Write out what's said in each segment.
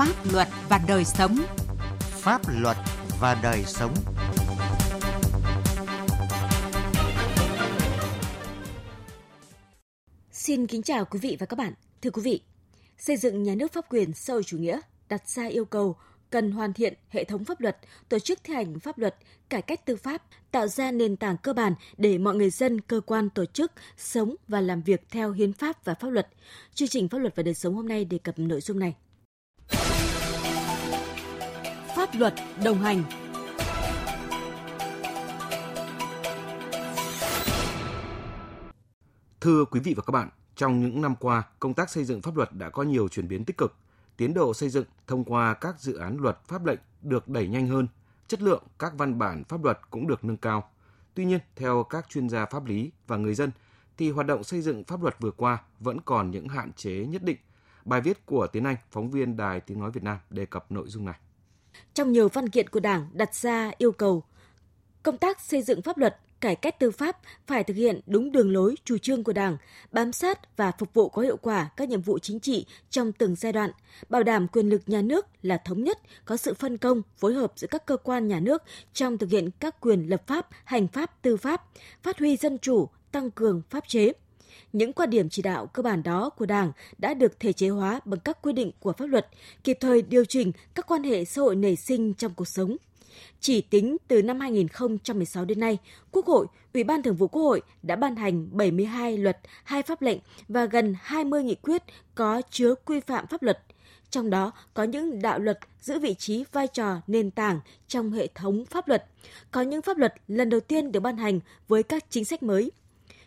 Pháp luật và đời sống. Pháp luật và đời sống. Xin kính chào quý vị và các bạn. Thưa quý vị, xây dựng nhà nước pháp quyền xã hội chủ nghĩa đặt ra yêu cầu cần hoàn thiện hệ thống pháp luật, tổ chức thi hành pháp luật, cải cách tư pháp, tạo ra nền tảng cơ bản để mọi người dân, cơ quan, tổ chức sống và làm việc theo hiến pháp và pháp luật. Chương trình Pháp luật và đời sống hôm nay đề cập nội dung này. Pháp luật đồng hành Thưa quý vị và các bạn, trong những năm qua, công tác xây dựng pháp luật đã có nhiều chuyển biến tích cực. Tiến độ xây dựng thông qua các dự án luật pháp lệnh được đẩy nhanh hơn, chất lượng các văn bản pháp luật cũng được nâng cao. Tuy nhiên, theo các chuyên gia pháp lý và người dân, thì hoạt động xây dựng pháp luật vừa qua vẫn còn những hạn chế nhất định. Bài viết của Tiến Anh, phóng viên Đài Tiếng Nói Việt Nam đề cập nội dung này. Trong nhiều văn kiện của Đảng đặt ra yêu cầu công tác xây dựng pháp luật cải cách tư pháp phải thực hiện đúng đường lối chủ trương của Đảng, bám sát và phục vụ có hiệu quả các nhiệm vụ chính trị trong từng giai đoạn, bảo đảm quyền lực nhà nước là thống nhất, có sự phân công, phối hợp giữa các cơ quan nhà nước trong thực hiện các quyền lập pháp, hành pháp, tư pháp, phát huy dân chủ, tăng cường pháp chế. Những quan điểm chỉ đạo cơ bản đó của Đảng đã được thể chế hóa bằng các quy định của pháp luật, kịp thời điều chỉnh các quan hệ xã hội nảy sinh trong cuộc sống chỉ tính từ năm 2016 đến nay, Quốc hội, Ủy ban Thường vụ Quốc hội đã ban hành 72 luật, hai pháp lệnh và gần 20 nghị quyết có chứa quy phạm pháp luật. Trong đó có những đạo luật giữ vị trí vai trò nền tảng trong hệ thống pháp luật. Có những pháp luật lần đầu tiên được ban hành với các chính sách mới.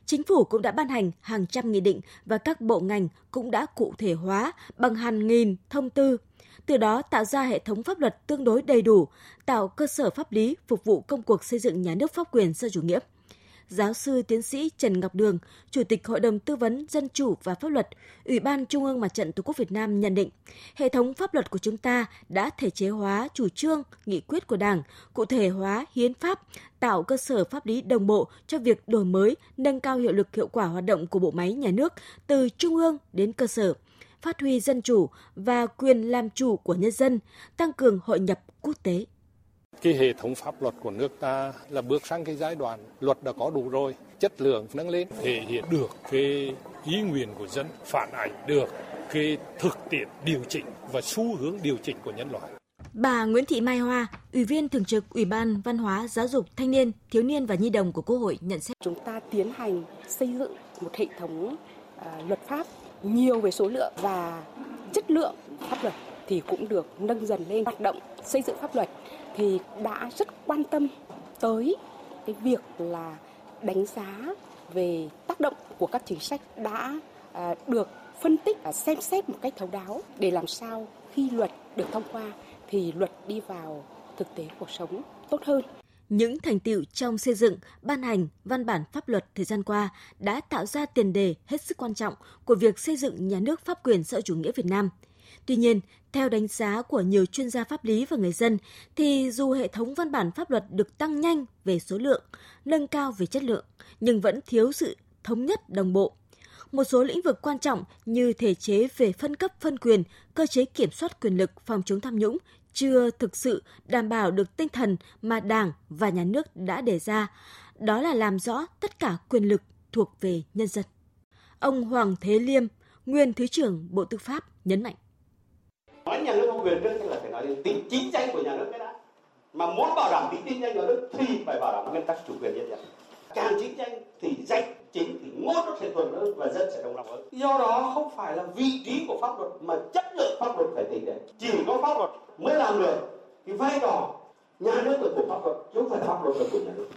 Chính phủ cũng đã ban hành hàng trăm nghị định và các bộ ngành cũng đã cụ thể hóa bằng hàng nghìn thông tư từ đó tạo ra hệ thống pháp luật tương đối đầy đủ, tạo cơ sở pháp lý phục vụ công cuộc xây dựng nhà nước pháp quyền xã chủ nghĩa. Giáo sư tiến sĩ Trần Ngọc Đường, Chủ tịch Hội đồng Tư vấn Dân chủ và Pháp luật, Ủy ban Trung ương Mặt trận Tổ quốc Việt Nam nhận định, hệ thống pháp luật của chúng ta đã thể chế hóa chủ trương, nghị quyết của Đảng, cụ thể hóa hiến pháp, tạo cơ sở pháp lý đồng bộ cho việc đổi mới, nâng cao hiệu lực hiệu quả hoạt động của bộ máy nhà nước từ trung ương đến cơ sở – phát huy dân chủ và quyền làm chủ của nhân dân, tăng cường hội nhập quốc tế. Cái hệ thống pháp luật của nước ta là bước sang cái giai đoạn luật đã có đủ rồi, chất lượng nâng lên, thể hiện được cái ý nguyện của dân, phản ảnh được cái thực tiễn điều chỉnh và xu hướng điều chỉnh của nhân loại. Bà Nguyễn Thị Mai Hoa, Ủy viên Thường trực Ủy ban Văn hóa, Giáo dục, Thanh niên, Thiếu niên và Nhi đồng của Quốc hội nhận xét. Chúng ta tiến hành xây dựng một hệ thống uh, luật pháp nhiều về số lượng và chất lượng pháp luật thì cũng được nâng dần lên hoạt động xây dựng pháp luật thì đã rất quan tâm tới cái việc là đánh giá về tác động của các chính sách đã à, được phân tích và xem xét một cách thấu đáo để làm sao khi luật được thông qua thì luật đi vào thực tế cuộc sống tốt hơn những thành tiệu trong xây dựng, ban hành văn bản pháp luật thời gian qua đã tạo ra tiền đề hết sức quan trọng của việc xây dựng nhà nước pháp quyền xã chủ nghĩa Việt Nam. Tuy nhiên, theo đánh giá của nhiều chuyên gia pháp lý và người dân, thì dù hệ thống văn bản pháp luật được tăng nhanh về số lượng, nâng cao về chất lượng, nhưng vẫn thiếu sự thống nhất đồng bộ. Một số lĩnh vực quan trọng như thể chế về phân cấp phân quyền, cơ chế kiểm soát quyền lực phòng chống tham nhũng chưa thực sự đảm bảo được tinh thần mà Đảng và Nhà nước đã đề ra, đó là làm rõ tất cả quyền lực thuộc về nhân dân. Ông Hoàng Thế Liêm, nguyên Thứ trưởng Bộ Tư pháp nhấn mạnh. Nói nhà nước công quyền trước là phải nói đến tính chính danh của nhà nước cái đã. Mà muốn bảo đảm tính chính danh của nhà nước thì phải bảo đảm nguyên tắc chủ quyền nhân dân. Càng chính danh thì danh chính thì ngôn nó sẽ thuận hơn và dân sẽ đồng lòng hơn. Do đó không phải là vị trí của pháp luật mà chất lượng pháp luật phải tính đến. Chỉ có pháp luật mới làm được cái vai trò nhà nước là của pháp luật chứ không phải pháp luật là của nhà nước.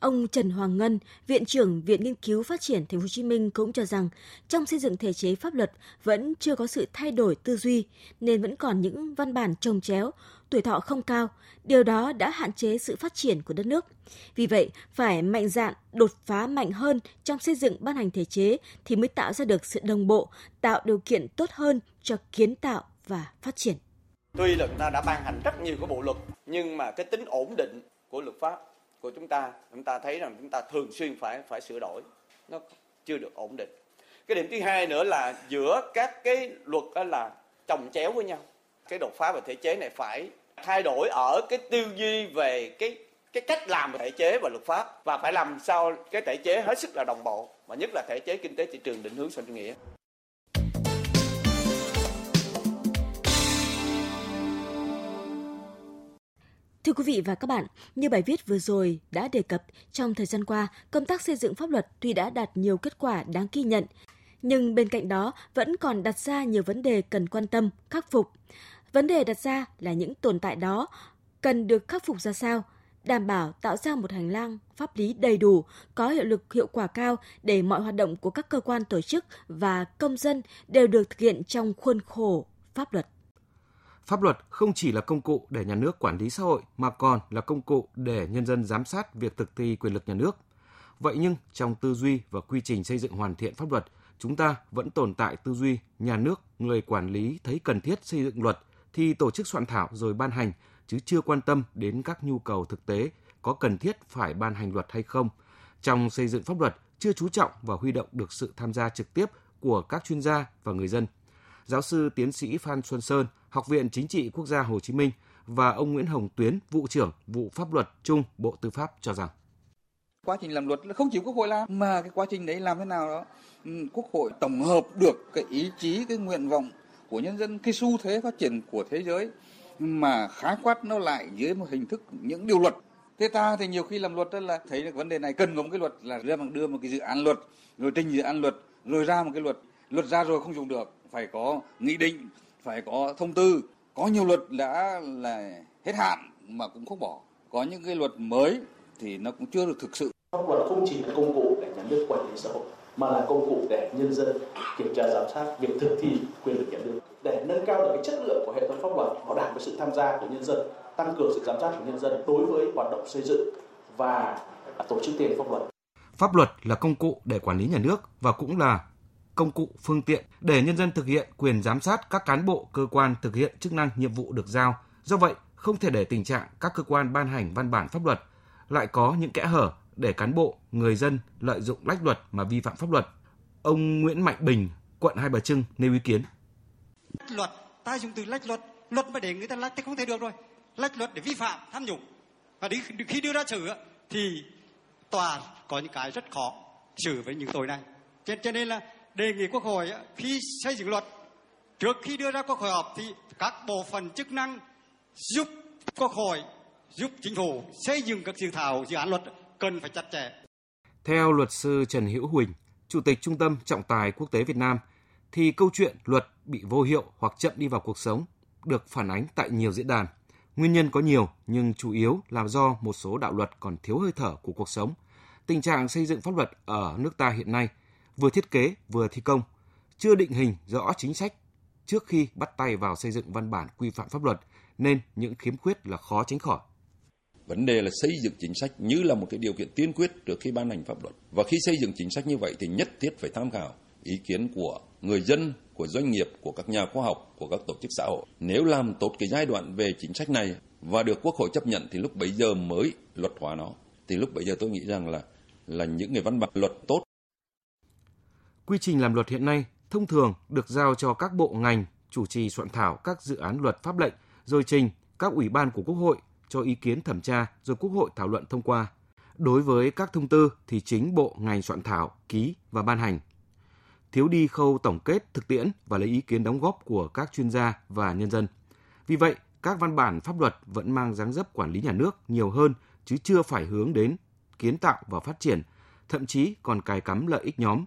Ông Trần Hoàng Ngân, Viện trưởng Viện Nghiên cứu Phát triển Thành phố Hồ Chí Minh cũng cho rằng trong xây dựng thể chế pháp luật vẫn chưa có sự thay đổi tư duy nên vẫn còn những văn bản trồng chéo, tuổi thọ không cao, điều đó đã hạn chế sự phát triển của đất nước. Vì vậy, phải mạnh dạn, đột phá mạnh hơn trong xây dựng ban hành thể chế thì mới tạo ra được sự đồng bộ, tạo điều kiện tốt hơn cho kiến tạo và phát triển. Tuy là chúng ta đã ban hành rất nhiều cái bộ luật, nhưng mà cái tính ổn định của luật pháp của chúng ta, chúng ta thấy rằng chúng ta thường xuyên phải phải sửa đổi, nó chưa được ổn định. Cái điểm thứ hai nữa là giữa các cái luật đó là chồng chéo với nhau cái đột phá về thể chế này phải thay đổi ở cái tư duy về cái cái cách làm thể chế và luật pháp và phải làm sao cái thể chế hết sức là đồng bộ và nhất là thể chế kinh tế thị trường định hướng xã hội chủ nghĩa. Thưa quý vị và các bạn, như bài viết vừa rồi đã đề cập, trong thời gian qua, công tác xây dựng pháp luật tuy đã đạt nhiều kết quả đáng ghi nhận, nhưng bên cạnh đó vẫn còn đặt ra nhiều vấn đề cần quan tâm, khắc phục. Vấn đề đặt ra là những tồn tại đó cần được khắc phục ra sao, đảm bảo tạo ra một hành lang pháp lý đầy đủ, có hiệu lực hiệu quả cao để mọi hoạt động của các cơ quan tổ chức và công dân đều được thực hiện trong khuôn khổ pháp luật. Pháp luật không chỉ là công cụ để nhà nước quản lý xã hội mà còn là công cụ để nhân dân giám sát việc thực thi quyền lực nhà nước. Vậy nhưng trong tư duy và quy trình xây dựng hoàn thiện pháp luật, chúng ta vẫn tồn tại tư duy nhà nước, người quản lý thấy cần thiết xây dựng luật thì tổ chức soạn thảo rồi ban hành chứ chưa quan tâm đến các nhu cầu thực tế có cần thiết phải ban hành luật hay không. Trong xây dựng pháp luật chưa chú trọng và huy động được sự tham gia trực tiếp của các chuyên gia và người dân. Giáo sư tiến sĩ Phan Xuân Sơn, Học viện Chính trị Quốc gia Hồ Chí Minh và ông Nguyễn Hồng Tuyến, vụ trưởng vụ pháp luật chung Bộ Tư pháp cho rằng. Quá trình làm luật là không chỉ quốc hội làm mà cái quá trình đấy làm thế nào đó ừ, quốc hội tổng hợp được cái ý chí cái nguyện vọng của nhân dân cái xu thế phát triển của thế giới mà khái quát nó lại dưới một hình thức những điều luật. Thế ta thì nhiều khi làm luật đó là thấy được vấn đề này cần có một cái luật là ra bằng đưa một cái dự án luật rồi trình dự án luật rồi ra một cái luật. Luật ra rồi không dùng được phải có nghị định phải có thông tư. Có nhiều luật đã là hết hạn mà cũng không bỏ. Có những cái luật mới thì nó cũng chưa được thực sự. Pháp luật không chỉ là công cụ để nhà nước quản lý xã hội mà là công cụ để nhân dân kiểm tra giám sát việc thực thi quyền lực nhà nước. Để nâng cao được cái chất lượng của hệ thống pháp luật bảo đảm cái sự tham gia của nhân dân tăng cường sự giám sát của nhân dân đối với hoạt động xây dựng và tổ chức thi hành pháp luật. Pháp luật là công cụ để quản lý nhà nước và cũng là công cụ phương tiện để nhân dân thực hiện quyền giám sát các cán bộ cơ quan thực hiện chức năng nhiệm vụ được giao do vậy không thể để tình trạng các cơ quan ban hành văn bản pháp luật lại có những kẽ hở để cán bộ, người dân lợi dụng lách luật mà vi phạm pháp luật. Ông Nguyễn Mạnh Bình, quận Hai Bà Trưng nêu ý kiến. Luật, ta dùng từ lách luật, luật mà để người ta lách thì không thể được rồi. Lách luật để vi phạm, tham nhũng. Và khi đưa ra xử thì tòa có những cái rất khó xử với những tội này. Cho, cho nên là đề nghị Quốc hội khi xây dựng luật trước khi đưa ra Quốc hội họp thì các bộ phận chức năng giúp Quốc hội giúp chính phủ xây dựng các dự thảo dự án luật cần phải chặt chẽ. Theo luật sư Trần Hữu Huỳnh, Chủ tịch Trung tâm Trọng tài Quốc tế Việt Nam, thì câu chuyện luật bị vô hiệu hoặc chậm đi vào cuộc sống được phản ánh tại nhiều diễn đàn. Nguyên nhân có nhiều nhưng chủ yếu là do một số đạo luật còn thiếu hơi thở của cuộc sống. Tình trạng xây dựng pháp luật ở nước ta hiện nay vừa thiết kế vừa thi công, chưa định hình rõ chính sách trước khi bắt tay vào xây dựng văn bản quy phạm pháp luật nên những khiếm khuyết là khó tránh khỏi. Vấn đề là xây dựng chính sách như là một cái điều kiện tiên quyết trước khi ban hành pháp luật. Và khi xây dựng chính sách như vậy thì nhất thiết phải tham khảo ý kiến của người dân, của doanh nghiệp, của các nhà khoa học, của các tổ chức xã hội. Nếu làm tốt cái giai đoạn về chính sách này và được Quốc hội chấp nhận thì lúc bấy giờ mới luật hóa nó. Thì lúc bấy giờ tôi nghĩ rằng là là những người văn bản luật tốt. Quy trình làm luật hiện nay thông thường được giao cho các bộ ngành chủ trì soạn thảo các dự án luật pháp lệnh rồi trình các ủy ban của Quốc hội cho ý kiến thẩm tra rồi Quốc hội thảo luận thông qua. Đối với các thông tư thì chính bộ ngành soạn thảo, ký và ban hành. Thiếu đi khâu tổng kết thực tiễn và lấy ý kiến đóng góp của các chuyên gia và nhân dân. Vì vậy, các văn bản pháp luật vẫn mang dáng dấp quản lý nhà nước nhiều hơn chứ chưa phải hướng đến kiến tạo và phát triển, thậm chí còn cài cắm lợi ích nhóm.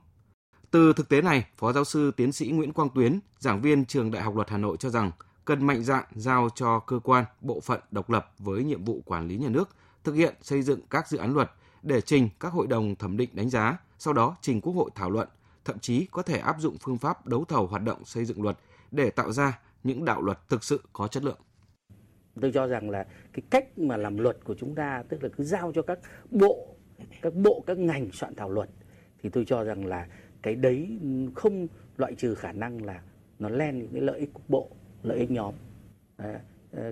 Từ thực tế này, Phó giáo sư tiến sĩ Nguyễn Quang Tuyến, giảng viên trường Đại học Luật Hà Nội cho rằng cần mạnh dạn giao cho cơ quan, bộ phận độc lập với nhiệm vụ quản lý nhà nước thực hiện xây dựng các dự án luật để trình các hội đồng thẩm định đánh giá, sau đó trình Quốc hội thảo luận, thậm chí có thể áp dụng phương pháp đấu thầu hoạt động xây dựng luật để tạo ra những đạo luật thực sự có chất lượng. Tôi cho rằng là cái cách mà làm luật của chúng ta tức là cứ giao cho các bộ, các bộ, các ngành soạn thảo luật thì tôi cho rằng là cái đấy không loại trừ khả năng là nó len những cái lợi ích cục bộ lợi ích nhóm. À,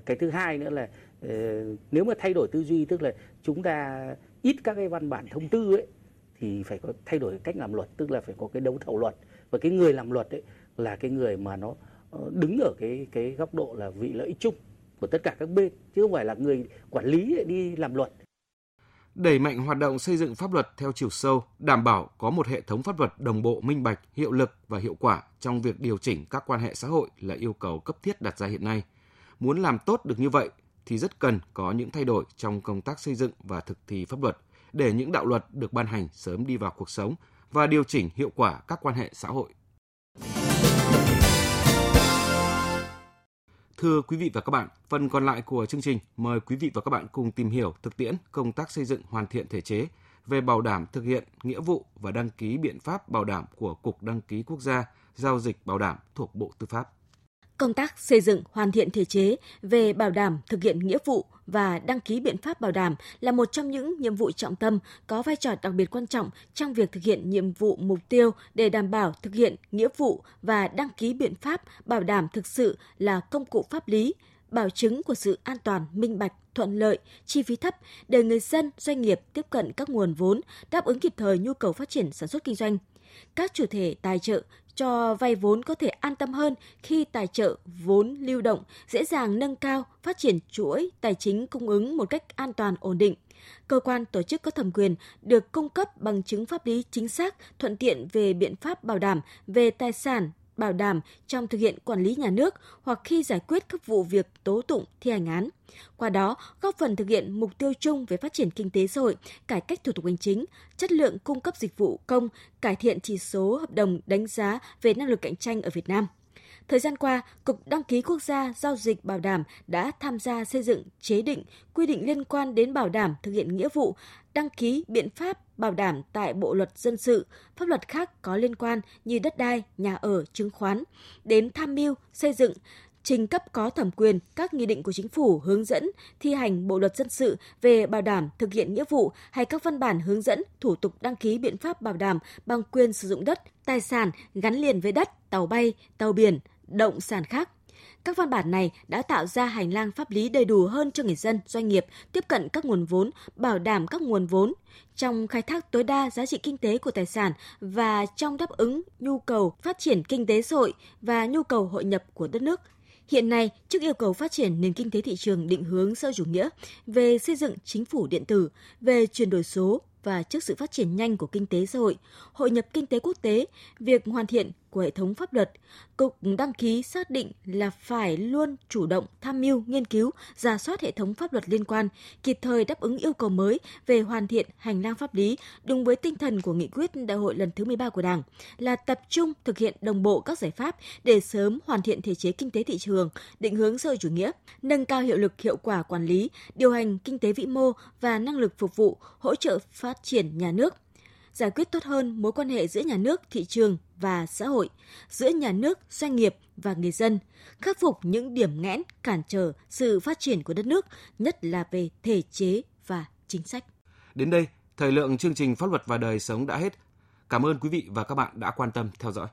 cái thứ hai nữa là ờ, nếu mà thay đổi tư duy tức là chúng ta ít các cái văn bản thông tư ấy thì phải có thay đổi cách làm luật tức là phải có cái đấu thầu luật. Và cái người làm luật ấy là cái người mà nó ờ, đứng ở cái cái góc độ là vị lợi ích chung của tất cả các bên chứ không phải là người quản lý đi làm luật đẩy mạnh hoạt động xây dựng pháp luật theo chiều sâu, đảm bảo có một hệ thống pháp luật đồng bộ, minh bạch, hiệu lực và hiệu quả trong việc điều chỉnh các quan hệ xã hội là yêu cầu cấp thiết đặt ra hiện nay. Muốn làm tốt được như vậy thì rất cần có những thay đổi trong công tác xây dựng và thực thi pháp luật để những đạo luật được ban hành sớm đi vào cuộc sống và điều chỉnh hiệu quả các quan hệ xã hội. Thưa quý vị và các bạn, phần còn lại của chương trình mời quý vị và các bạn cùng tìm hiểu thực tiễn công tác xây dựng hoàn thiện thể chế về bảo đảm thực hiện nghĩa vụ và đăng ký biện pháp bảo đảm của Cục Đăng ký Quốc gia giao dịch bảo đảm thuộc Bộ Tư pháp. Công tác xây dựng hoàn thiện thể chế về bảo đảm thực hiện nghĩa vụ và đăng ký biện pháp bảo đảm là một trong những nhiệm vụ trọng tâm có vai trò đặc biệt quan trọng trong việc thực hiện nhiệm vụ mục tiêu để đảm bảo thực hiện nghĩa vụ và đăng ký biện pháp bảo đảm thực sự là công cụ pháp lý, bảo chứng của sự an toàn, minh bạch, thuận lợi, chi phí thấp để người dân, doanh nghiệp tiếp cận các nguồn vốn, đáp ứng kịp thời nhu cầu phát triển sản xuất kinh doanh. Các chủ thể tài trợ cho vay vốn có thể an tâm hơn khi tài trợ vốn lưu động, dễ dàng nâng cao, phát triển chuỗi tài chính cung ứng một cách an toàn ổn định. Cơ quan tổ chức có thẩm quyền được cung cấp bằng chứng pháp lý chính xác, thuận tiện về biện pháp bảo đảm về tài sản, bảo đảm trong thực hiện quản lý nhà nước hoặc khi giải quyết các vụ việc tố tụng thi hành án. Qua đó, góp phần thực hiện mục tiêu chung về phát triển kinh tế xã hội, cải cách thủ tục hành chính, chất lượng cung cấp dịch vụ công, cải thiện chỉ số hợp đồng đánh giá về năng lực cạnh tranh ở Việt Nam. Thời gian qua, Cục Đăng ký Quốc gia Giao dịch Bảo đảm đã tham gia xây dựng chế định quy định liên quan đến bảo đảm thực hiện nghĩa vụ đăng ký biện pháp bảo đảm tại Bộ luật dân sự, pháp luật khác có liên quan như đất đai, nhà ở, chứng khoán, đến tham mưu xây dựng trình cấp có thẩm quyền các nghị định của chính phủ hướng dẫn thi hành bộ luật dân sự về bảo đảm thực hiện nghĩa vụ hay các văn bản hướng dẫn thủ tục đăng ký biện pháp bảo đảm bằng quyền sử dụng đất, tài sản gắn liền với đất, tàu bay, tàu biển, động sản khác. Các văn bản này đã tạo ra hành lang pháp lý đầy đủ hơn cho người dân, doanh nghiệp tiếp cận các nguồn vốn, bảo đảm các nguồn vốn trong khai thác tối đa giá trị kinh tế của tài sản và trong đáp ứng nhu cầu phát triển kinh tế xã hội và nhu cầu hội nhập của đất nước. Hiện nay, trước yêu cầu phát triển nền kinh tế thị trường định hướng xã chủ nghĩa, về xây dựng chính phủ điện tử, về chuyển đổi số và trước sự phát triển nhanh của kinh tế xã hội, hội nhập kinh tế quốc tế, việc hoàn thiện của hệ thống pháp luật, Cục đăng ký xác định là phải luôn chủ động tham mưu, nghiên cứu, giả soát hệ thống pháp luật liên quan, kịp thời đáp ứng yêu cầu mới về hoàn thiện hành lang pháp lý đúng với tinh thần của nghị quyết đại hội lần thứ 13 của Đảng là tập trung thực hiện đồng bộ các giải pháp để sớm hoàn thiện thể chế kinh tế thị trường, định hướng xã hội chủ nghĩa, nâng cao hiệu lực hiệu quả quản lý, điều hành kinh tế vĩ mô và năng lực phục vụ, hỗ trợ phát triển nhà nước giải quyết tốt hơn mối quan hệ giữa nhà nước, thị trường và xã hội, giữa nhà nước, doanh nghiệp và người dân, khắc phục những điểm nghẽn cản trở sự phát triển của đất nước, nhất là về thể chế và chính sách. Đến đây, thời lượng chương trình Pháp luật và đời sống đã hết. Cảm ơn quý vị và các bạn đã quan tâm theo dõi.